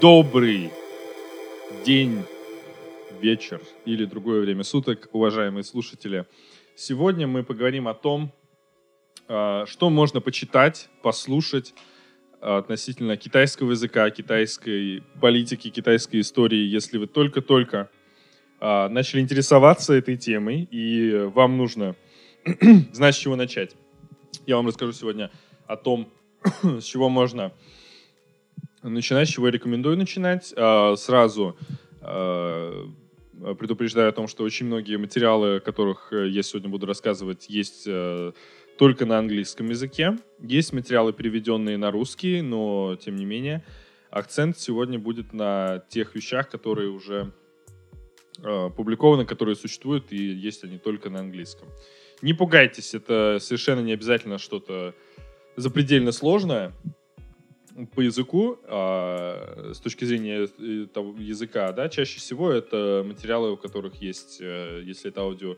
Добрый день, вечер или другое время суток, уважаемые слушатели. Сегодня мы поговорим о том, а, что можно почитать, послушать а, относительно китайского языка, китайской политики, китайской истории, если вы только-только а, начали интересоваться этой темой, и вам нужно знать, с чего начать. Я вам расскажу сегодня о том, с чего можно начинать, с чего я рекомендую начинать. А, сразу а, предупреждаю о том, что очень многие материалы, о которых э, я сегодня буду рассказывать, есть э, только на английском языке. Есть материалы, переведенные на русский, но тем не менее акцент сегодня будет на тех вещах, которые уже э, публикованы, которые существуют, и есть они только на английском. Не пугайтесь, это совершенно не обязательно что-то запредельно сложное по языку, а, с точки зрения э, того, языка, да, чаще всего это материалы, у которых есть, э, если это аудио,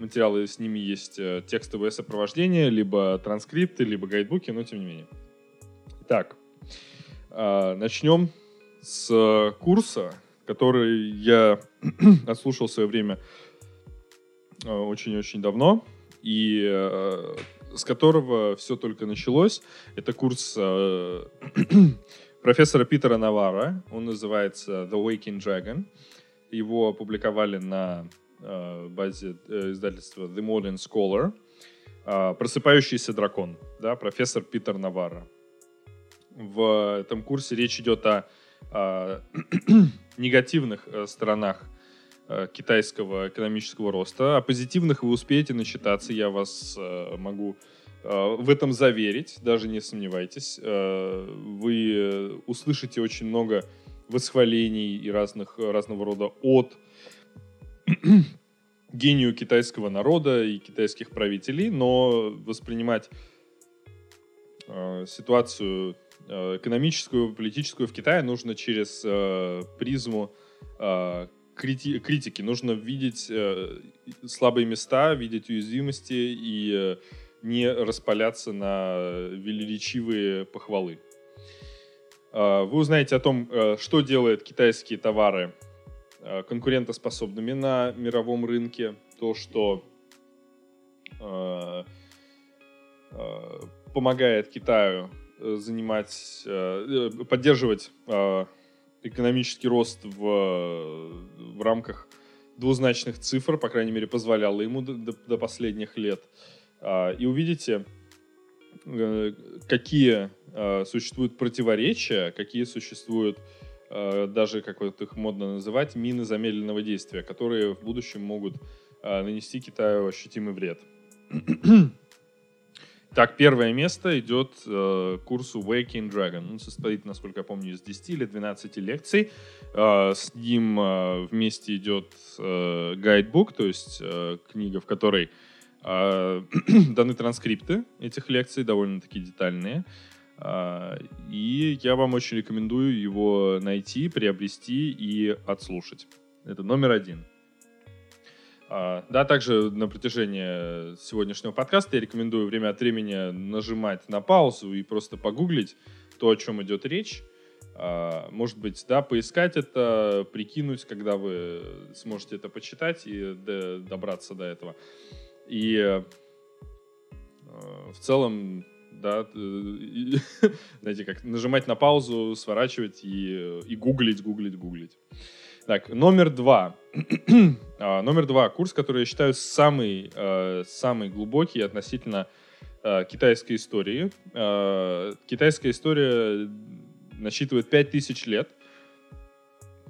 материалы, с ними есть э, текстовое сопровождение, либо транскрипты, либо гайдбуки, но тем не менее. Так, а, начнем с курса, который я отслушал в свое время очень-очень давно, и с которого все только началось. Это курс э, профессора Питера Навара. Он называется The Waking Dragon. Его опубликовали на э, базе э, издательства The Modern Scholar. Э, «Просыпающийся дракон», да, профессор Питер Навара. В этом курсе речь идет о, о негативных э, сторонах китайского экономического роста. О позитивных вы успеете начитаться, я вас э, могу э, в этом заверить, даже не сомневайтесь. Вы услышите очень много восхвалений и разных, разного рода от гению китайского народа и китайских правителей, но воспринимать ситуацию экономическую, политическую в Китае нужно через призму крити критики. Нужно видеть э, слабые места, видеть уязвимости и э, не распаляться на величивые похвалы. Э, вы узнаете о том, э, что делает китайские товары э, конкурентоспособными на мировом рынке, то, что э, э, помогает Китаю э, занимать, э, поддерживать э, экономический рост в, в рамках двузначных цифр, по крайней мере, позволяло ему до, до, до последних лет. А, и увидите, э, какие а, существуют противоречия, какие существуют даже, как вот их модно называть, мины замедленного действия, которые в будущем могут нанести Китаю ощутимый вред. Так, первое место идет э, курсу Waking Dragon. Он состоит, насколько я помню, из 10 или 12 лекций. Э, с ним э, вместе идет э, гайдбук, то есть э, книга, в которой э, даны транскрипты этих лекций, довольно-таки детальные. Э, и я вам очень рекомендую его найти, приобрести и отслушать. Это номер один. А, да, также на протяжении сегодняшнего подкаста я рекомендую время от времени нажимать на паузу и просто погуглить то, о чем идет речь. А, может быть, да, поискать это, прикинуть, когда вы сможете это почитать и добраться до этого. И а, в целом, да, знаете, как нажимать на паузу, сворачивать и, и гуглить, гуглить, гуглить. Так, номер два. а, номер два. Курс, который я считаю самый, э, самый глубокий относительно э, китайской истории. Э, китайская история насчитывает 5000 лет.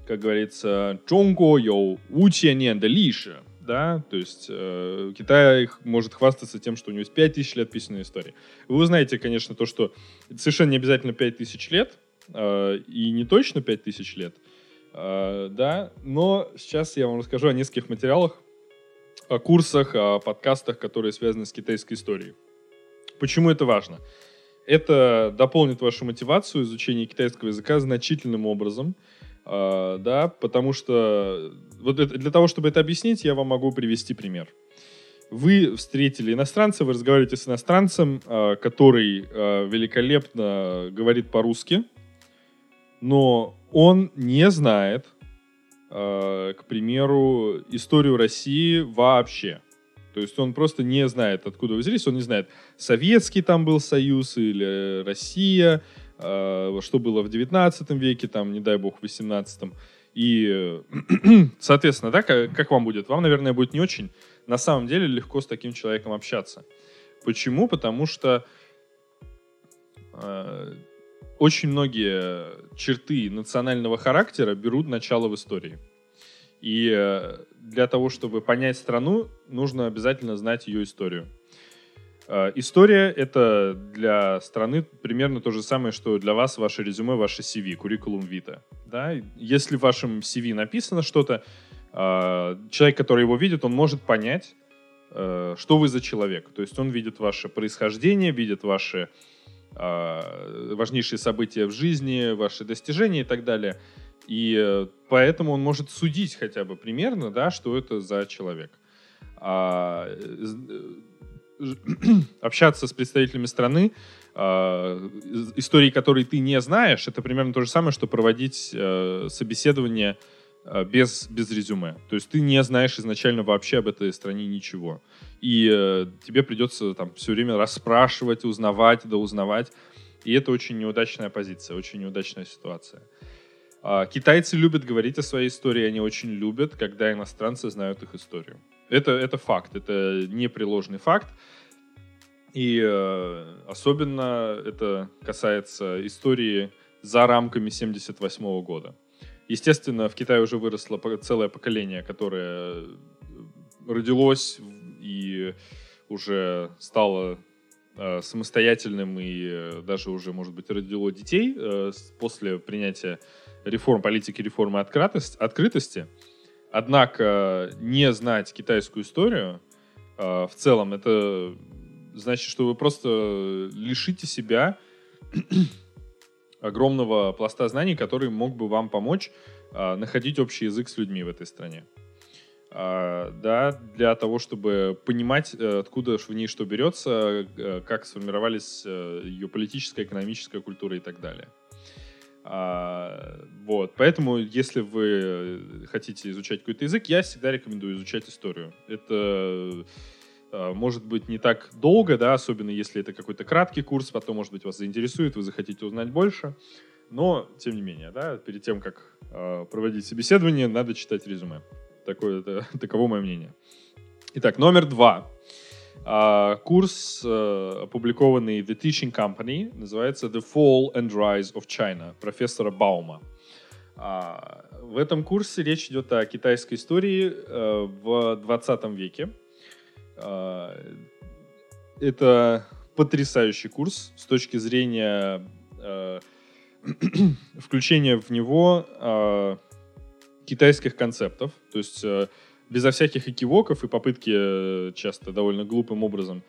Как говорится, «Чонго йоу учениен де лиши». Да, то есть э, Китай может хвастаться тем, что у него есть 5000 лет письменной истории. Вы узнаете, конечно, то, что совершенно не обязательно 5000 лет, э, и не точно 5000 лет — Э, да, но сейчас я вам расскажу о нескольких материалах, о курсах, о подкастах, которые связаны с китайской историей. Почему это важно? Это дополнит вашу мотивацию изучения китайского языка значительным образом, э, да, потому что вот для того, чтобы это объяснить, я вам могу привести пример. Вы встретили иностранца, вы разговариваете с иностранцем, э, который великолепно говорит по-русски, но он не знает, э, к примеру, историю России вообще. То есть он просто не знает, откуда взялись, он не знает, советский там был союз или Россия, э, что было в 19 веке, там, не дай бог, в 18 И, соответственно, да, как, как вам будет? Вам, наверное, будет не очень на самом деле легко с таким человеком общаться. Почему? Потому что э, очень многие черты национального характера берут начало в истории. И э, для того, чтобы понять страну, нужно обязательно знать ее историю. Э, история — это для страны примерно то же самое, что для вас ваше резюме, ваше CV, curriculum vitae. Да? Если в вашем CV написано что-то, э, человек, который его видит, он может понять, что вы за человек. То есть он видит ваше происхождение, видит ваши важнейшие события в жизни, ваши достижения и так далее — и э, поэтому он может судить хотя бы примерно, да, что это за человек. А, э, общаться с представителями страны, а, истории которой ты не знаешь, это примерно то же самое, что проводить собеседование без, без резюме. То есть ты не знаешь изначально вообще об этой стране ничего. И а, тебе придется там все время расспрашивать, узнавать, да узнавать. И это очень неудачная позиция, очень неудачная ситуация. А, китайцы любят говорить о своей истории, они очень любят, когда иностранцы знают их историю. Это, это факт, это непреложный факт. И э, особенно это касается истории за рамками 78 -го года. Естественно, в Китае уже выросло целое поколение, которое родилось и уже стало э, самостоятельным и э, даже уже, может быть, родило детей э, после принятия реформ, политики реформы открытости. Однако не знать китайскую историю э, в целом, это значит, что вы просто лишите себя огромного пласта знаний, который мог бы вам помочь э, находить общий язык с людьми в этой стране. Uh, да, для того, чтобы понимать, uh, откуда в ней что берется, uh, как сформировались ее политическая, экономическая культура и так далее. А, вот, поэтому, если вы хотите изучать какой-то язык, я всегда рекомендую изучать историю. Это может быть не так долго, да, особенно если это какой-то краткий курс, потом, может быть, вас заинтересует, вы захотите узнать больше. Но, тем не менее, да, перед тем, как э, проводить собеседование, надо читать резюме. Такое, это, таково мое мнение. Итак, номер два. А, курс, э, опубликованный The Teaching Company, называется The Fall and Rise of China профессора Баума. А, в этом курсе речь идет о китайской истории э, в 20 веке. А, это потрясающий курс с точки зрения э, включения в него китайских концептов. То есть безо всяких экивоков и попытки э, часто довольно глупым образом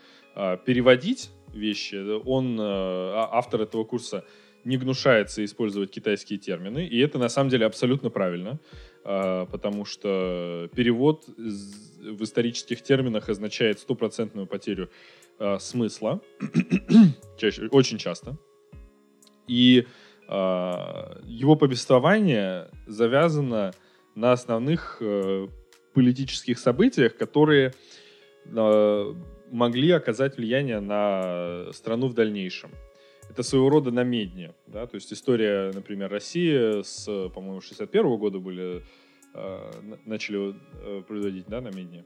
переводить вещи, он, э, а, автор этого курса, не гнушается использовать китайские термины, и это на самом деле абсолютно правильно, а, потому что перевод в исторических терминах означает стопроцентную потерю смысла, чаще, очень часто. И его повествование завязано на основных э, политических событиях, которые могли оказать влияние на страну в дальнейшем это своего рода намедни, да, то есть история, например, России с, по-моему, 61 -го года были, э, начали э, производить, да, намедни,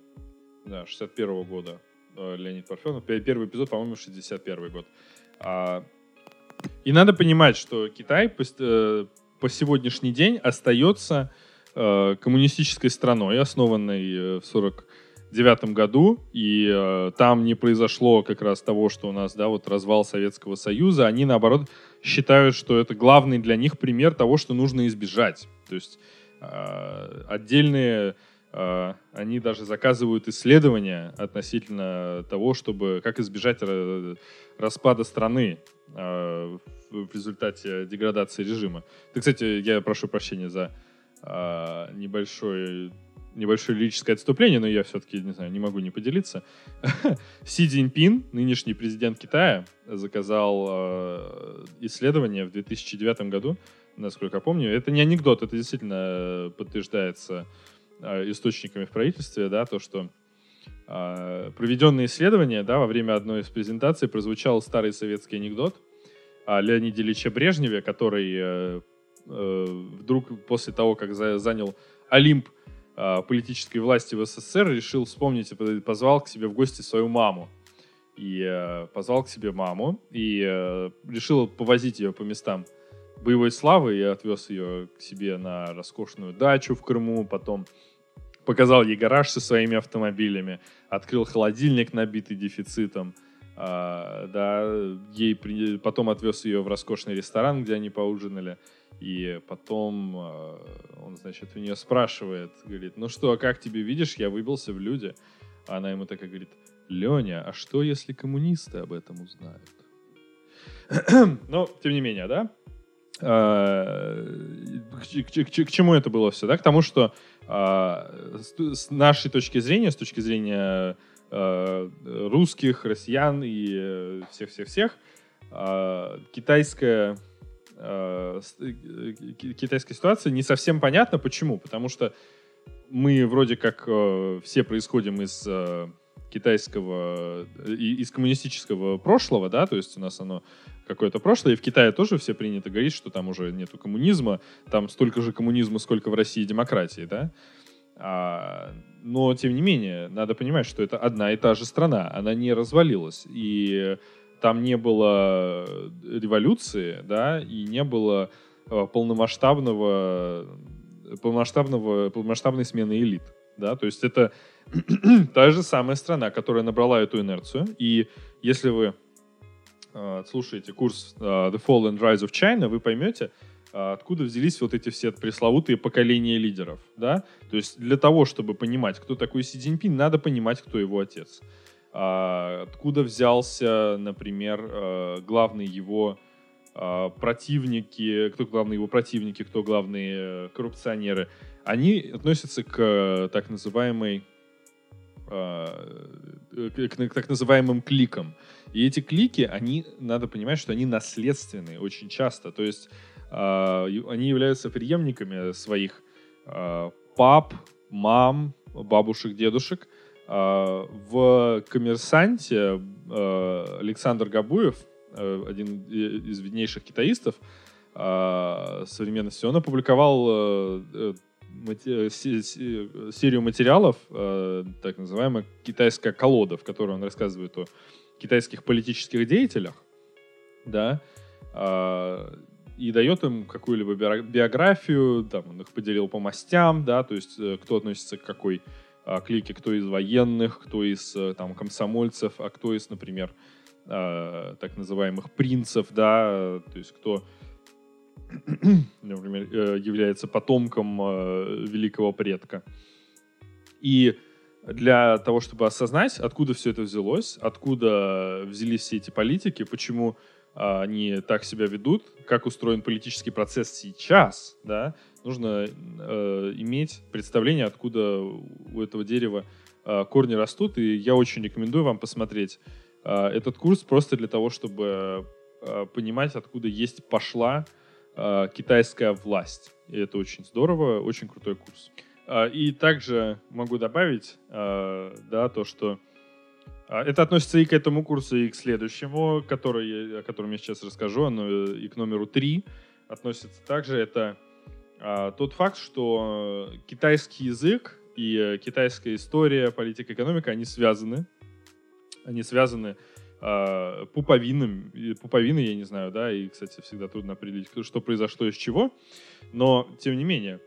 да, 61 -го года э, Леонид Парфенов, первый эпизод, по-моему, 61 год. А, и надо понимать, что Китай по, э, по сегодняшний день остается э, коммунистической страной, основанной э, в 40 1989 году, и э, там не произошло как раз того, что у нас, да, вот развал Советского Союза, они, наоборот, считают, что это главный для них пример того, что нужно избежать. То есть э, отдельные, э, они даже заказывают исследования относительно того, чтобы, как избежать распада страны э, в результате деградации режима. Ты, кстати, я прошу прощения за э, небольшой небольшое, лирическое отступление, но я все-таки, не знаю, не могу не поделиться. Си Цзиньпин, нынешний президент Китая, заказал э, исследование в 2009 году насколько я помню. Это не анекдот, это действительно подтверждается источниками в правительстве, да, то, что проведенные исследования, да, во время одной из презентаций прозвучал старый советский анекдот о Леониде Ильиче Брежневе, который э, э, вдруг после того, как занял Олимп э, политической власти в СССР, решил вспомнить и позвал к себе в гости свою маму. И э, позвал к себе маму и э, решил повозить ее по местам боевой славы. И отвез ее к себе на роскошную дачу в Крыму, потом показал ей гараж со своими автомобилями, открыл холодильник, набитый дефицитом, а, да, ей при... потом отвез ее в роскошный ресторан, где они поужинали, и потом а, он, значит, у нее спрашивает, говорит, ну что, а как тебе видишь, я выбился в люди. Она ему такая говорит, Леня, а что, если коммунисты об этом узнают? Но, тем не менее, да, а, к, к, чему это было все, да? К тому, что а, с, нашей точки зрения, с точки зрения русских, россиян и э, всех-всех-всех, а, китайская а, китайская ситуация не совсем понятна. Почему? Потому что мы вроде как э, все происходим из э, китайского, из коммунистического прошлого, да, то есть у нас оно какое-то прошлое, и в Китае тоже все принято говорить, что там уже нету коммунизма, там столько же коммунизма, сколько в России демократии, да, а, но, тем не менее, надо понимать, что это одна и та же страна, она не развалилась, и там не было революции, да, и не было э, полномасштабного, полномасштабного, полномасштабной смены элит, да, то есть это та же самая страна, которая набрала эту инерцию, и если вы э, слушаете курс э, The Fall and Rise of China, вы поймете, э, откуда взялись вот эти все пресловутые поколения лидеров, да? То есть для того, чтобы понимать, кто такой Си Цзиньпин, надо понимать, кто его отец. Э, откуда взялся, например, э, главный его э, противники, кто главные его противники, кто главные коррупционеры, они относятся к так называемой к, к так называемым кликам. И эти клики, они, надо понимать, что они наследственные очень часто. То есть э, они являются преемниками своих э, пап, мам, бабушек, дедушек. Э, в «Коммерсанте» э, Александр Габуев, э, один из виднейших китаистов современности, он опубликовал э, серию материалов, так называемая «Китайская колода», в которой он рассказывает о китайских политических деятелях, да, и дает им какую-либо биографию, там, он их поделил по мастям, да, то есть э, кто относится к какой э, клике, кто из военных, кто из э, там комсомольцев, а кто из, например, э, так называемых принцев, да, то есть кто например, э, является потомком э, великого предка. И для того, чтобы осознать, откуда все это взялось, откуда взялись все эти политики, почему а, они так себя ведут, как устроен политический процесс сейчас, да, нужно э, иметь представление, откуда у этого дерева э, корни растут. И я очень рекомендую вам посмотреть э, этот курс просто для того, чтобы э, понимать, откуда есть пошла э, китайская власть. И это очень здорово, очень крутой курс. Э, и также могу добавить, э, да, то, что э, это относится и к этому курсу, и к следующему, который, о котором я сейчас расскажу, оно и к номеру три относится также. Это э, тот факт, что китайский язык и китайская история, политика, экономика, они связаны. Они связаны э, пуповином, пуповины, я не знаю, да, и, кстати, всегда трудно определить, что произошло из чего, но, тем не менее,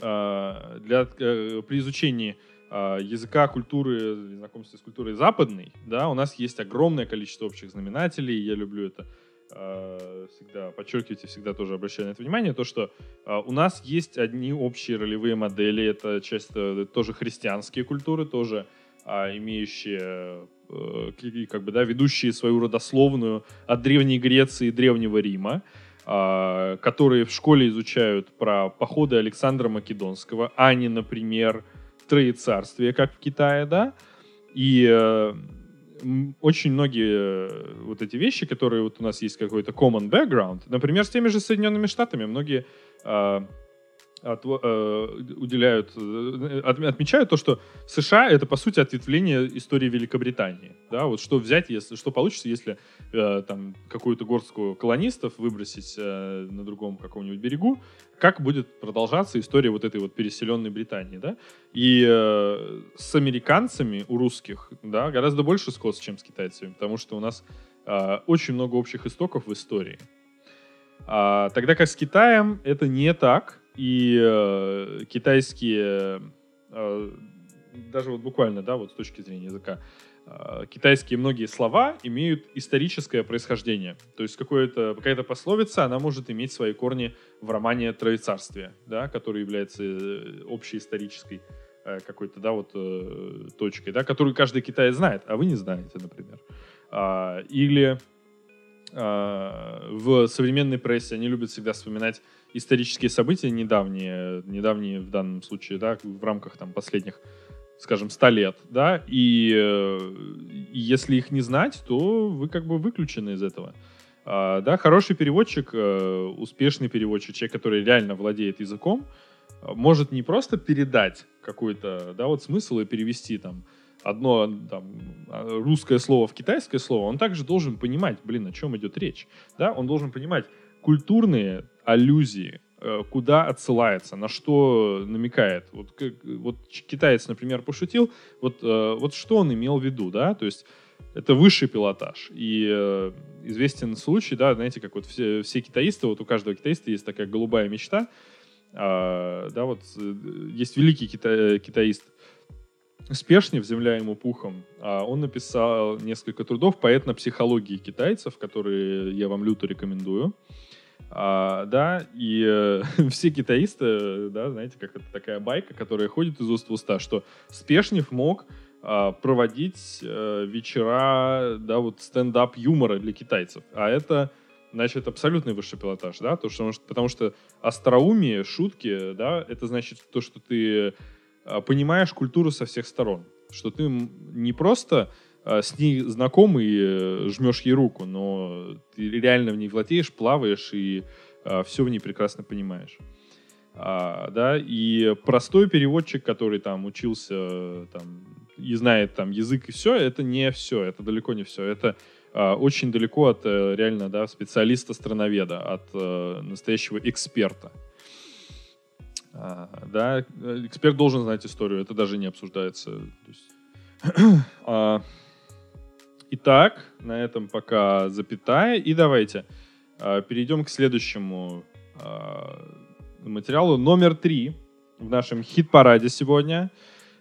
э, для, э, при изучении э, языка, культуры, знакомстве с культурой западной, да, у нас есть огромное количество общих знаменателей, я люблю это всегда подчеркивать и всегда тоже обращаю на это внимание, то, что у нас есть одни общие ролевые модели, это часто тоже христианские культуры, тоже имеющие Э, как бы, да, ведущие свою родословную от Древней Греции и Древнего Рима, а, которые в школе изучают про походы Александра Македонского, а не, например, Троецарствие, как в Китае, да, и э, очень многие э, вот эти вещи, которые вот у нас есть какой-то common background, например, с теми же Соединенными Штатами, многие э, от, э, уделяют, э, от, отмечают то, что США это по сути ответвление истории Великобритании. Да, вот что взять, если, что получится, если э, там какую-то горстку колонистов выбросить э, на другом каком-нибудь берегу, как будет продолжаться история вот этой вот переселенной Британии, да? И э, с американцами у русских, да, гораздо больше скос, чем с китайцами, потому что у нас э, очень много общих истоков в истории. А, тогда как с Китаем это не так, и э, китайские, э, даже вот буквально, да, вот с точки зрения языка, э, китайские многие слова имеют историческое происхождение. То есть какое-то, какая-то пословица, она может иметь свои корни в романе «Троецарствие», да, который является э, общей исторической э, какой-то, да, вот э, точкой, да, которую каждый китаец знает, а вы не знаете, например. А, или а, в современной прессе они любят всегда вспоминать исторические события недавние, недавние в данном случае, да, в рамках там последних, скажем, 100 лет, да, и, э, и если их не знать, то вы как бы выключены из этого. А, да, хороший переводчик, э, успешный переводчик, человек, который реально владеет языком, может не просто передать какой-то, да, вот смысл и перевести там одно там, русское слово в китайское слово, он также должен понимать, блин, о чем идет речь. Да? Он должен понимать культурные аллюзии, э, куда отсылается, на что намекает. Вот, как, вот китаец, например, пошутил, вот, э, вот что он имел в виду, да, то есть это высший пилотаж. И э, известен случай, да, знаете, как вот все, все китаисты, вот у каждого китаиста есть такая голубая мечта, а, да, вот есть великий кита, китаист Спешнев, «Земля ему пухом», а он написал несколько трудов по этнопсихологии китайцев, которые я вам люто рекомендую. А, да, и э, все китаисты, да, знаете, как это такая байка, которая ходит из уст в уста, что Спешнев мог а, проводить а, вечера, да, вот стендап юмора для китайцев. А это, значит, абсолютный высший пилотаж, да, то, что, потому что остроумие, шутки, да, это значит то, что ты а, понимаешь культуру со всех сторон. Что ты не просто с ней знаком и э, жмешь ей руку, но ты реально в ней владеешь, плаваешь и а, все в ней прекрасно понимаешь. А, да, и простой переводчик, который там учился там, и знает там язык и все, это не все, это далеко не все. Это а, очень далеко от э, реально да, специалиста-страноведа, от а, настоящего эксперта. А, да, эксперт должен знать историю, это даже не обсуждается. а, итак, на этом пока запятая. И давайте а, перейдем к следующему а, материалу. Номер три в нашем хит-параде сегодня.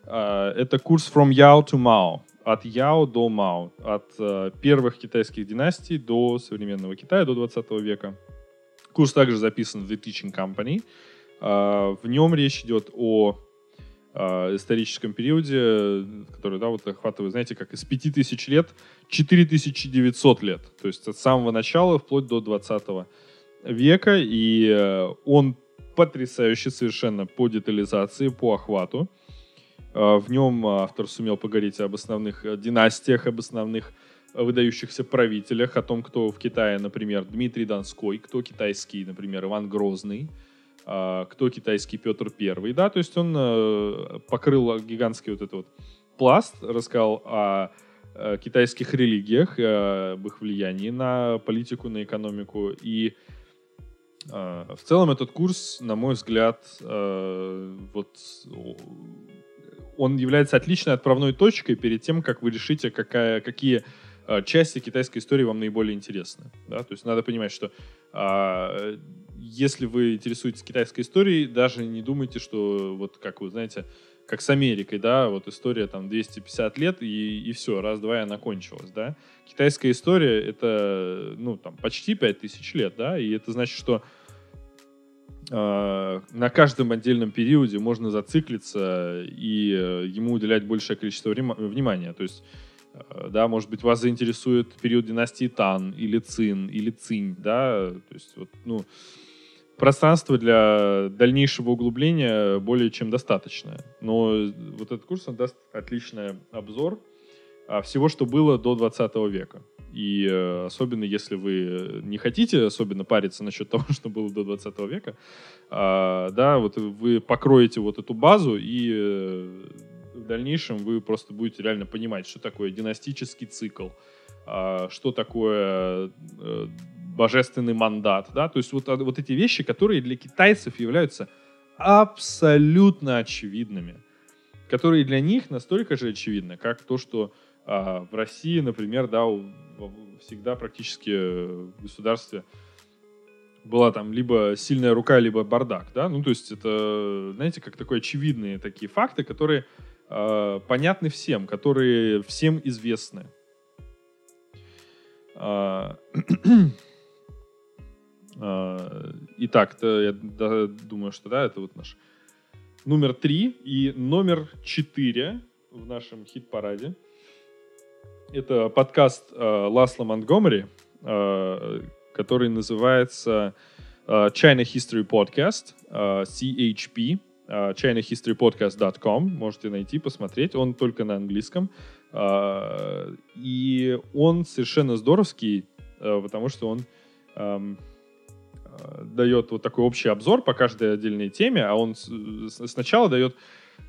А, это курс From Yao to Mao. От Яо до Мао. От а, первых китайских династий до современного Китая, до 20 века. Курс также записан в The Teaching Company. А, в нем речь идет о а, историческом периоде, который, да, вот охватывает, знаете, как из 5000 лет 4900 лет. То есть от самого начала вплоть до 20 века. И э, он потрясающий совершенно по детализации, по охвату. А, в нем автор сумел поговорить об основных э, династиях, об основных выдающихся правителях, о том, кто в Китае, например, Дмитрий Донской, кто китайский, например, Иван Грозный, кто китайский Петр Первый, да, то есть он э, покрыл гигантский вот этот вот пласт, рассказал о э, китайских религиях, э, об их влиянии на политику, на экономику. И в целом этот курс, на мой взгляд, вот он является отличной отправной точкой перед тем, как вы решите, какая, какие части китайской истории вам наиболее интересны. Да? То есть надо понимать, что а, если вы интересуетесь китайской историей, даже не думайте, что вот как вы знаете, как с Америкой, да, вот история там 250 лет и, и все, раз-два и она кончилась, да. Китайская история это, ну, там, почти 5000 лет, да, и это значит, что э, на каждом отдельном периоде можно зациклиться и э, ему уделять большее количество внимания, то есть э, да, может быть, вас заинтересует период династии Тан или Цин или Цинь, да, то есть вот, ну, пространство для дальнейшего углубления более чем достаточное. Но вот этот курс он даст отличный обзор а, всего, что было до 20 века. И э, особенно если вы не хотите особенно париться насчет того, что было до 20 века, э, да, вот вы покроете вот эту базу, и э, в дальнейшем вы просто будете реально понимать, что такое династический цикл, э, что такое э, божественный мандат, да, то есть вот, вот эти вещи, которые для китайцев являются абсолютно очевидными, которые для них настолько же очевидны, как то, что а, в России, например, да, всегда практически в государстве была там либо сильная рука, либо бардак, да, ну то есть это, знаете, как такие очевидные такие факты, которые э, понятны всем, которые всем известны. А, а, итак, я думаю, что да, это вот наш номер три и номер четыре в нашем хит-параде. Это подкаст э, Ласла Монтгомери, э, который называется China History Podcast, CHP, chinahistorypodcast.com. Можете найти, посмотреть. Он только на английском. И он совершенно здоровский, потому что он дает вот такой общий обзор по каждой отдельной теме, а он сначала дает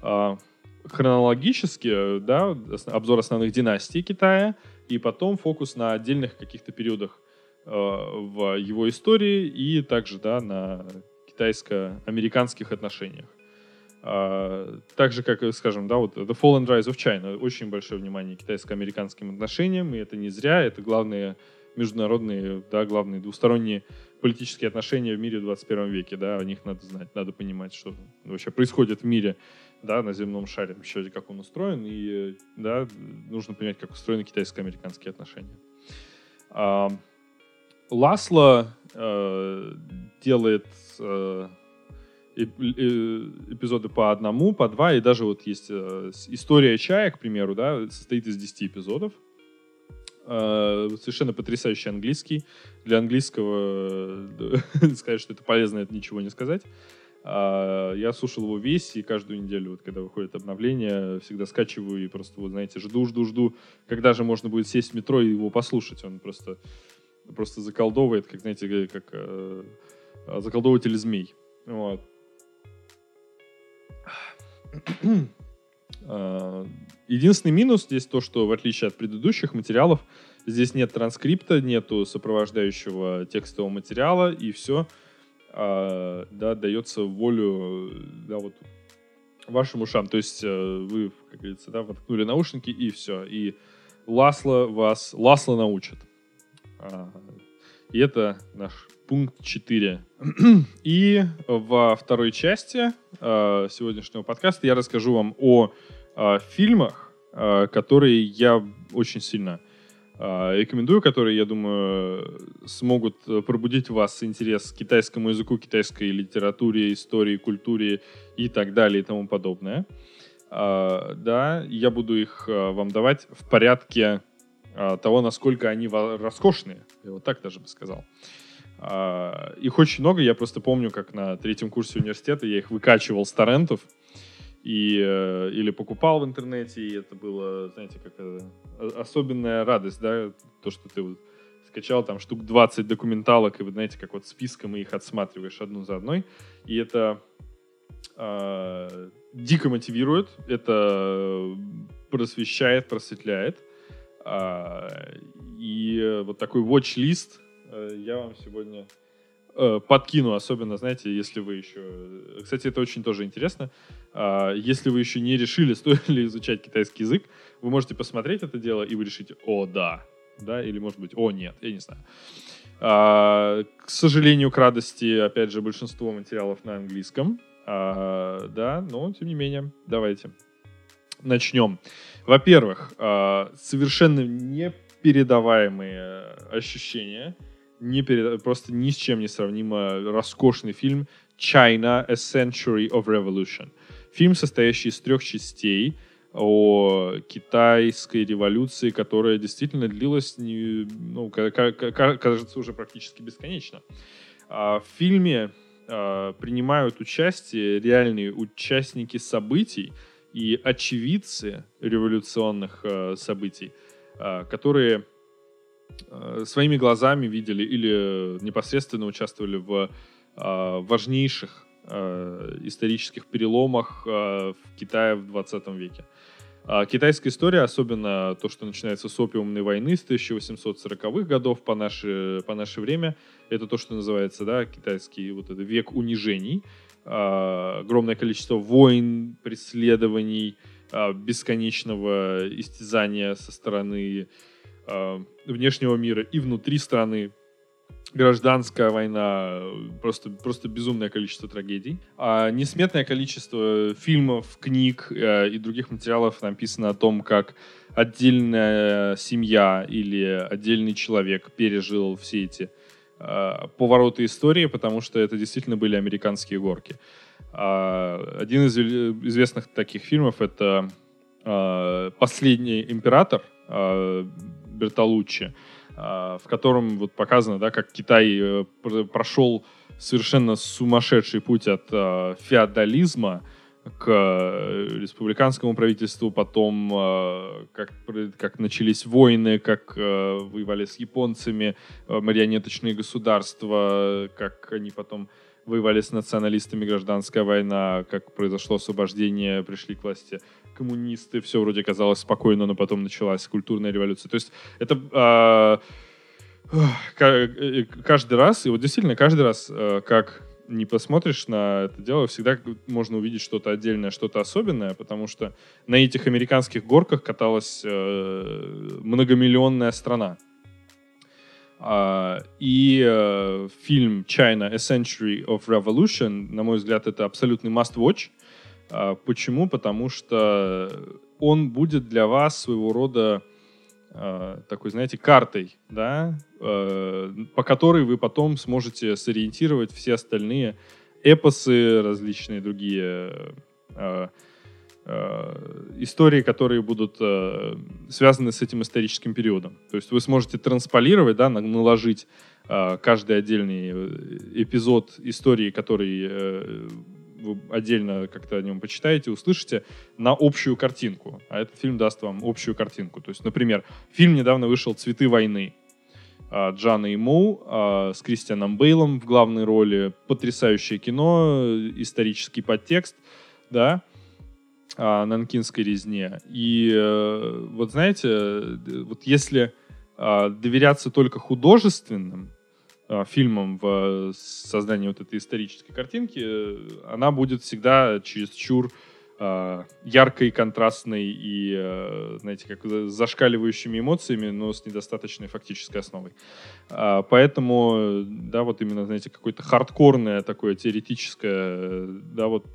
э, хронологически, да, обзор основных династий Китая, и потом фокус на отдельных каких-то периодах э, в его истории и также, да, на китайско-американских отношениях. А, так же, как, скажем, да, вот The Fall and Rise of China. Очень большое внимание китайско-американским отношениям, и это не зря, это главные международные, да, главные двусторонние политические отношения в мире в 21 веке, да, о них надо знать, надо понимать, что вообще происходит в мире да, на земном шаре, вообще как он устроен, и да, нужно понять, как устроены китайско-американские отношения. А, Ласло э, делает э, эпизоды по одному, по два, и даже вот есть э, история чая, к примеру, да, состоит из 10 эпизодов. Э, совершенно потрясающий английский. Для английского э, сказать, что это полезно, это ничего не сказать. А, я слушал его весь, и каждую неделю, вот, когда выходит обновление, всегда скачиваю и просто, вот, знаете, жду, жду, жду, когда же можно будет сесть в метро и его послушать. Он просто, просто заколдовывает, как, знаете, как э, заколдовыватель змей. Вот. А, единственный минус здесь то, что в отличие от предыдущих материалов, здесь нет транскрипта, нету сопровождающего текстового материала, и все а, да, дается волю да, вот, вашим ушам. То есть э, вы, как говорится, да, воткнули наушники и все. И Ласло вас, Ласло научит. А, и это наш пункт 4. И во второй части э, сегодняшнего подкаста я расскажу вам о э, фильмах, э, которые я очень сильно а, рекомендую, которые, я думаю, смогут э, пробудить в вас интерес к китайскому языку, китайской литературе, истории, культуре и так далее и тому подобное. А, да, я буду их э, вам давать в порядке а, того, насколько они роскошные. Я вот так даже бы сказал. Их очень много. Я просто помню, как на третьем курсе университета я их выкачивал с торрентов и, э, или покупал в интернете, и это было, знаете, как особенная радость, да, то, что ты вот скачал там штук 20 документалок, и вы знаете, как вот списком их отсматриваешь одну за одной, и это э, дико мотивирует, это просвещает, просветляет, э, и вот такой watch-лист э, я вам сегодня э, подкину, особенно, знаете, если вы еще... Кстати, это очень тоже интересно. Э, если вы еще не решили, стоит ли изучать китайский язык, вы можете посмотреть это дело, и вы решите, о, да, да, или, может быть, о, нет, я не знаю. А, к сожалению, к радости, опять же, большинство материалов на английском, а, да, но, тем не менее, давайте начнем. Во-первых, а, совершенно непередаваемые ощущения, не перед... просто ни с чем не сравнимо роскошный фильм China, A Century of Revolution. Фильм, состоящий из трех частей, о китайской революции, которая действительно длилась, не, ну, кажется, уже практически бесконечно. А в фильме а, принимают участие реальные участники событий, и очевидцы революционных э, событий, э, которые своими глазами видели или непосредственно участвовали в э, важнейших э, исторических переломах э, в Китае в 20 веке. А китайская история, особенно то, что начинается с опиумной войны с 1840-х годов по наше, по наше время, это то, что называется да, китайский вот это век унижений. А, огромное количество войн, преследований, а, бесконечного истязания со стороны а, внешнего мира и внутри страны гражданская война, просто, просто безумное количество трагедий. А несметное количество фильмов, книг э, и других материалов написано о том, как отдельная семья или отдельный человек пережил все эти э, повороты истории, потому что это действительно были американские горки. Э, один из известных таких фильмов это э, «Последний император» э, Бертолуччи. А, в котором вот показано, да, как Китай э, прошел совершенно сумасшедший путь от э, феодализма к э, республиканскому правительству, потом э, как, как начались войны, как э, воевали с японцами, марионеточные государства, как они потом воевали с националистами, гражданская война, как произошло освобождение, пришли к власти коммунисты, все вроде казалось спокойно, но потом началась культурная революция. То есть это э, каждый раз, и вот действительно каждый раз, э, как не посмотришь на это дело, всегда можно увидеть что-то отдельное, что-то особенное, потому что на этих американских горках каталась э, многомиллионная страна. Uh, и uh, фильм China A Century of Revolution, на мой взгляд, это абсолютный must-watch. А, почему? Потому что он будет для вас своего рода а, такой, знаете, картой, да, а, по которой вы потом сможете сориентировать все остальные эпосы, различные другие истории, которые будут связаны с этим историческим периодом. То есть вы сможете трансполировать, да, наложить каждый отдельный э, эпизод истории, который э, вы отдельно как-то о нем почитаете, услышите, на общую картинку. А этот фильм даст вам общую картинку. То есть, например, фильм недавно вышел «Цветы войны». А, Джана и Моу а, с Кристианом Бейлом в главной роли. Потрясающее кино, исторический подтекст, да, о нанкинской резне. И э, вот знаете, вот если а, доверяться только художественным Э, фильмом в создании вот этой исторической картинки, э, она будет всегда чересчур э, яркой, контрастной и, знаете, как зашкаливающими эмоциями, но с недостаточной фактической основой. А, поэтому, да, вот именно, знаете, какое-то хардкорное такое теоретическое, да, вот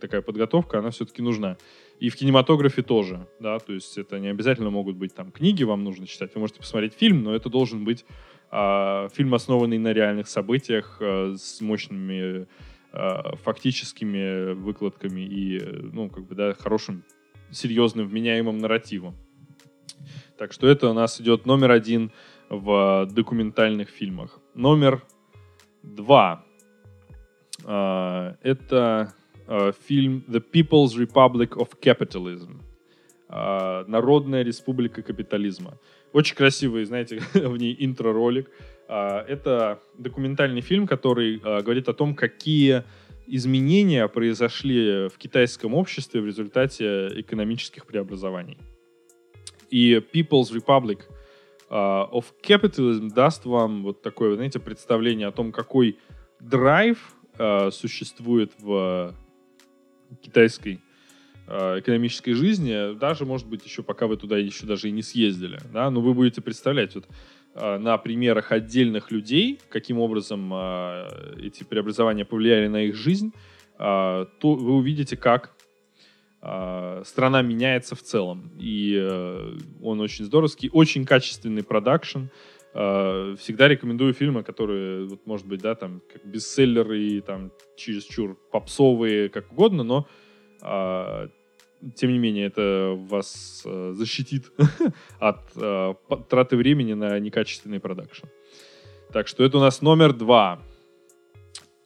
такая подготовка, она все-таки нужна. И в кинематографе тоже, да, то есть это не обязательно могут быть там книги, вам нужно читать, вы можете посмотреть фильм, но это должен быть фильм, основанный на реальных событиях а, с мощными а, фактическими выкладками и, ну, как бы, да, хорошим, серьезным, вменяемым нарративом. Так что это у нас идет номер один в документальных фильмах. Номер два. Это фильм The People's Republic of Capitalism. Народная республика капитализма. Очень красивый, знаете, в ней интро-ролик. А, это документальный фильм, который а, говорит о том, какие изменения произошли в китайском обществе в результате экономических преобразований. И People's Republic of Capitalism даст вам вот такое, знаете, представление о том, какой драйв существует в китайской Э, экономической жизни, даже, может быть, еще пока вы туда еще даже и не съездили, да, но вы будете представлять вот э, на примерах отдельных людей, каким образом э, эти преобразования повлияли на их жизнь, то вы увидите, как страна меняется в целом. И он очень здоровский, очень качественный продакшн. Всегда рекомендую фильмы, которые, вот, может быть, да, там, как бестселлеры там чересчур попсовые, как угодно, но тем не менее, это вас э, защитит от э, траты времени на некачественный продакшн. Так что это у нас номер два.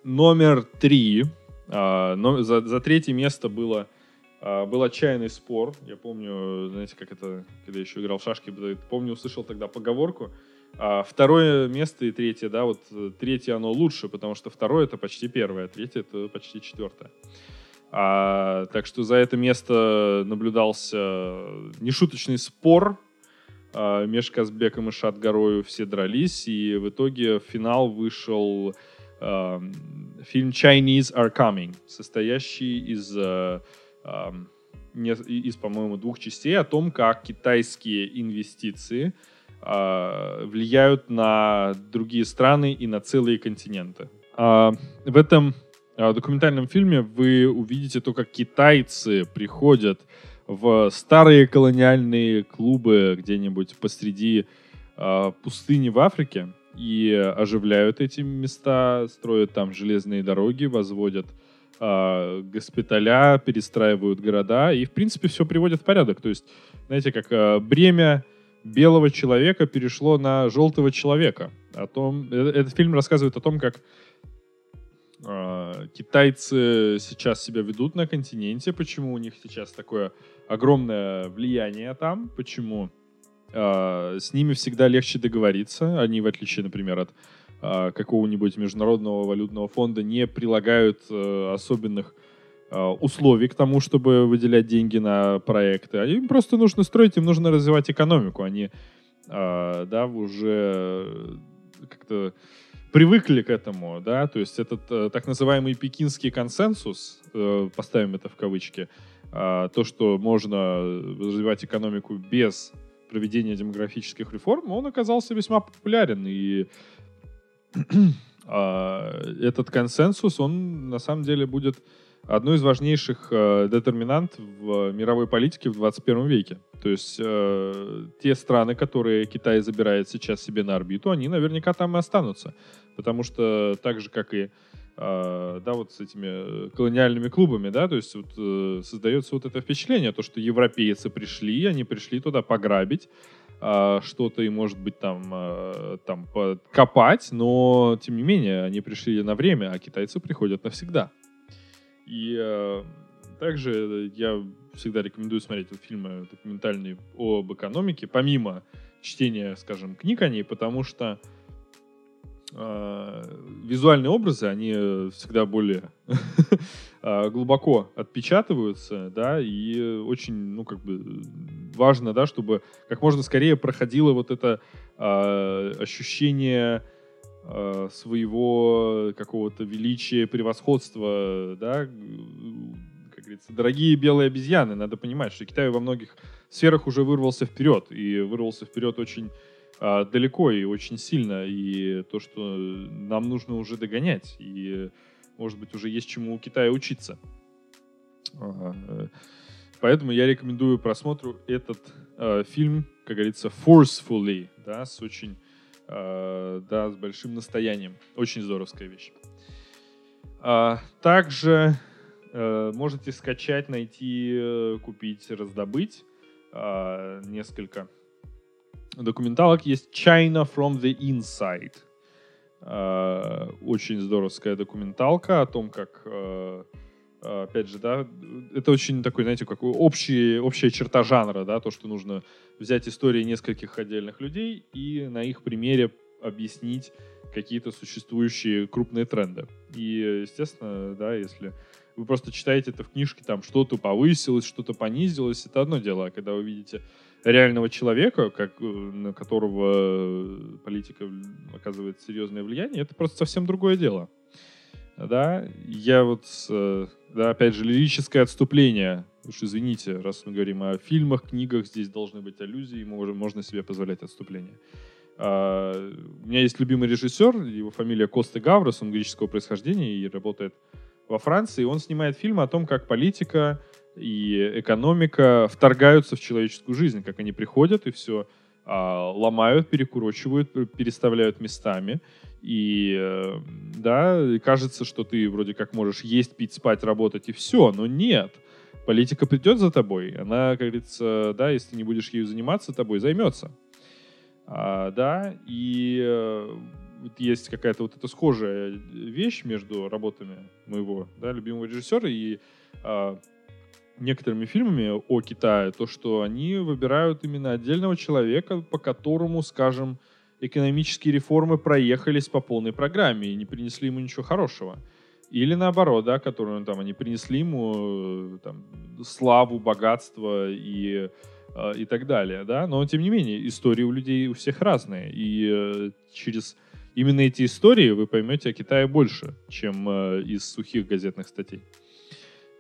Номер три. Э, но, за, за третье место было А, был отчаянный спор. Я помню, знаете, как это, когда еще играл в шашки, помню, услышал тогда поговорку. А второе место и третье, да, вот э, третье оно лучше, потому что второе это почти первое, а третье это почти четвертое. А, так что за это место наблюдался нешуточный спор а, между Казбеком и Шатгарою. Все дрались, и в итоге в финал вышел а, фильм Chinese Are Coming, состоящий из, а, а, из по-моему, двух частей о том, как китайские инвестиции а, влияют на другие страны и на целые континенты. А, в этом а, документальном фильме вы увидите то, как китайцы приходят в старые колониальные клубы где-нибудь посреди э, пустыни в Африке и оживляют эти места, строят там железные дороги, возводят э, госпиталя, перестраивают города и, в принципе, все приводят в порядок. То есть, знаете, как э, бремя белого человека перешло на желтого человека. О том, э, этот фильм рассказывает о том, как китайцы сейчас себя ведут на континенте, почему у них сейчас такое огромное влияние там, почему э, с ними всегда легче договориться. Они, в отличие, например, от э, какого-нибудь международного валютного фонда, не прилагают э, особенных условий к тому, чтобы выделять деньги на проекты. Им просто нужно строить, им нужно развивать экономику. Они да, уже как-то привыкли к этому, да, то есть этот э, так называемый пекинский консенсус, поставим это в кавычки, то, что можно развивать экономику без проведения демографических реформ, он оказался весьма популярен. И этот консенсус, он на самом деле будет одной из важнейших э, детерминант в мировой политике в 21 веке. То есть э, те страны, которые Китай забирает сейчас себе на орбиту, они наверняка там и останутся. Потому что так же, как и э, да, вот с этими колониальными клубами, да, то есть вот, э, создается вот это впечатление, то, что европейцы пришли, они пришли туда пограбить, э, что-то и, может быть, там, э, там копать, но, тем не менее, они пришли на время, а китайцы приходят навсегда. И э, также я всегда рекомендую смотреть фильмы документальные об экономике, помимо чтения, скажем, книг о ней, потому что э, визуальные образы, они всегда более э, глубоко отпечатываются, да, и очень, ну, как бы важно, да, чтобы как можно скорее проходило вот это э, ощущение своего какого-то величия, превосходства, да, как говорится, дорогие белые обезьяны. Надо понимать, что Китай во многих сферах уже вырвался вперед, и вырвался вперед очень э, далеко и очень сильно, и то, что нам нужно уже догонять, и, может быть, уже есть чему у Китая учиться. Поэтому я рекомендую просмотру этот э, фильм, как говорится, forcefully, да, с очень э, да, с большим настоянием. Очень здоровская вещь. А, также э, можете скачать, найти, э, купить, раздобыть э, несколько документалок. Есть China from the Inside. Э, очень здоровская документалка о том, как э, опять же, да, это очень такой, знаете, как общий, общая черта жанра, да, то, что нужно взять истории нескольких отдельных людей и на их примере объяснить какие-то существующие крупные тренды. И, естественно, да, если вы просто читаете это в книжке, там что-то повысилось, что-то понизилось, это одно дело. А когда вы видите реального человека, как, э, на которого политика оказывает серьезное влияние, это просто совсем другое дело. Да, я вот, э, да, опять же, лирическое отступление Уж извините, раз мы говорим о фильмах, книгах, здесь должны быть аллюзии, можем, можно себе позволять отступление. А, у меня есть любимый режиссер, его фамилия Коста Гаврос, он греческого происхождения и работает во Франции. Он снимает фильмы о том, как политика и экономика вторгаются в человеческую жизнь, как они приходят и все ломают, перекурочивают, переставляют местами. И э, да, кажется, что ты вроде как можешь есть, пить, спать, работать и все, но нет политика придет за тобой, она, как говорится, да, если не будешь ею заниматься, тобой займется. А, да, и э, есть какая-то вот эта схожая вещь между работами моего, да, любимого режиссера и э, некоторыми фильмами о Китае, то, что они выбирают именно отдельного человека, по которому, скажем, экономические реформы проехались по полной программе и не принесли ему ничего хорошего. Или наоборот, да, которую там они принесли ему там, славу, богатство и, э, и так далее, да. Но тем не менее, истории у людей у всех разные. И э, через именно эти истории вы поймете о Китае больше, чем э, из сухих газетных статей.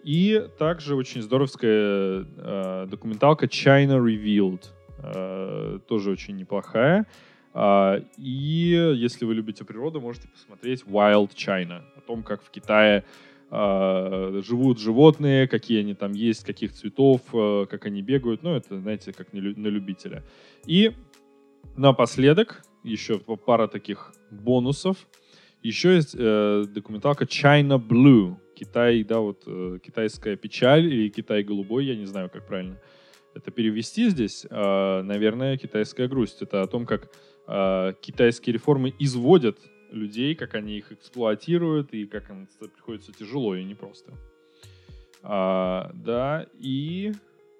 И также очень здоровская э, документалка China Revealed. Э, тоже очень неплохая. Э, и если вы любите природу, можете посмотреть Wild China. О том, как в Китае э, живут животные, какие они там есть, каких цветов, э, как они бегают. Ну, это, знаете, как на любителя. И напоследок еще пара таких бонусов. Еще есть э, документалка China Blue. Китай, да, вот э, китайская печаль или Китай голубой, я не знаю, как правильно это перевести здесь. Э, наверное, китайская грусть. Это о том, как э, китайские реформы изводят людей, как они их эксплуатируют и как им приходится тяжело и непросто. А, да, и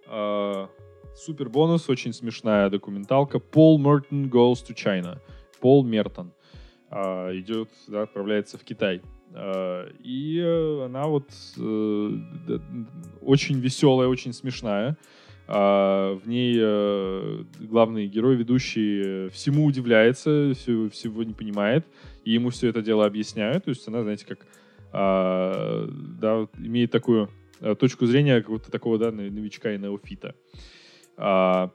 а, супер бонус, очень смешная документалка. Пол Мертон goes to China. Пол Мертон а, идет, да, отправляется в Китай. А, и она вот э, очень веселая, очень смешная. А, в ней э, главный герой, ведущий, всему удивляется, всего, не понимает, и ему все это дело объясняют. То есть она, знаете, как а, да, имеет такую э, точку зрения какого-то такого да, новичка и неофита. А,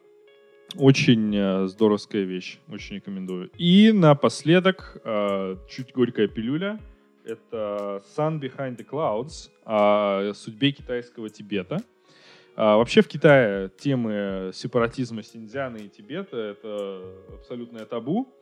очень э, здоровская вещь, очень рекомендую. И напоследок, э, чуть горькая пилюля, это Sun Behind the Clouds о судьбе китайского Тибета. А, вообще в Китае темы сепаратизма Синьцзяна и Тибета — это абсолютное табу,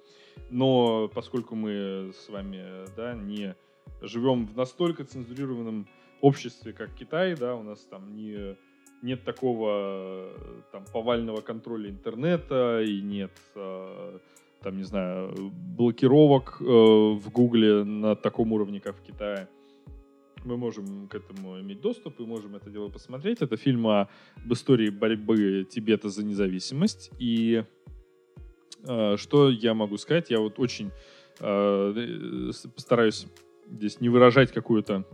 но поскольку мы с вами да, не живем в настолько цензурированном обществе, как Китай, да, у нас там не нет такого там повального контроля интернета и нет э, там не знаю блокировок э, в Гугле на таком уровне, как в Китае. Мы можем к этому иметь доступ и можем это дело посмотреть. Это фильм об истории борьбы Тибета за независимость. И э, что я могу сказать? Я вот очень э, постараюсь здесь не выражать какую-то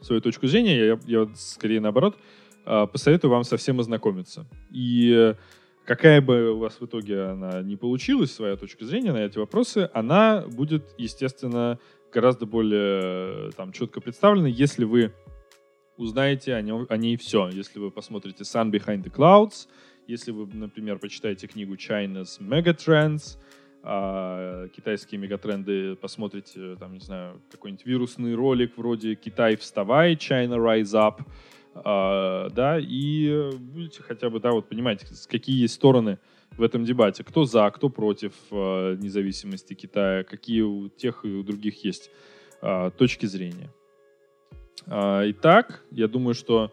свою точку зрения. Я, я скорее наоборот а, посоветую вам совсем ознакомиться. И какая бы у вас в итоге она не получилась, своя точка зрения на эти вопросы, она будет, естественно, гораздо более там, четко представлена, если вы узнаете о, нем, о ней все. Если вы посмотрите Sun Behind the Clouds, если вы, например, почитаете книгу China's Megatrends, а, китайские мегатренды, посмотрите, там, не знаю, какой-нибудь вирусный ролик вроде «Китай, вставай», «China, rise up», а, да, и будете хотя бы, да, вот понимать, какие есть стороны в этом дебате. Кто за, кто против а, независимости Китая, какие у тех и у других есть а, точки зрения. А, итак, я думаю, что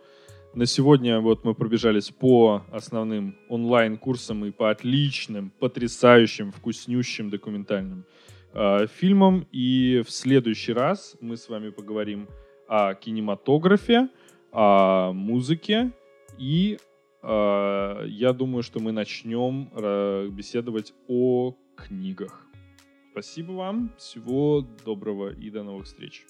на сегодня вот мы пробежались по основным онлайн-курсам и по отличным, потрясающим, вкуснющим документальным э, фильмам. И в следующий раз мы с вами поговорим о кинематографе, о музыке и э, я думаю, что мы начнем э, беседовать о книгах. Спасибо вам, всего доброго и до новых встреч.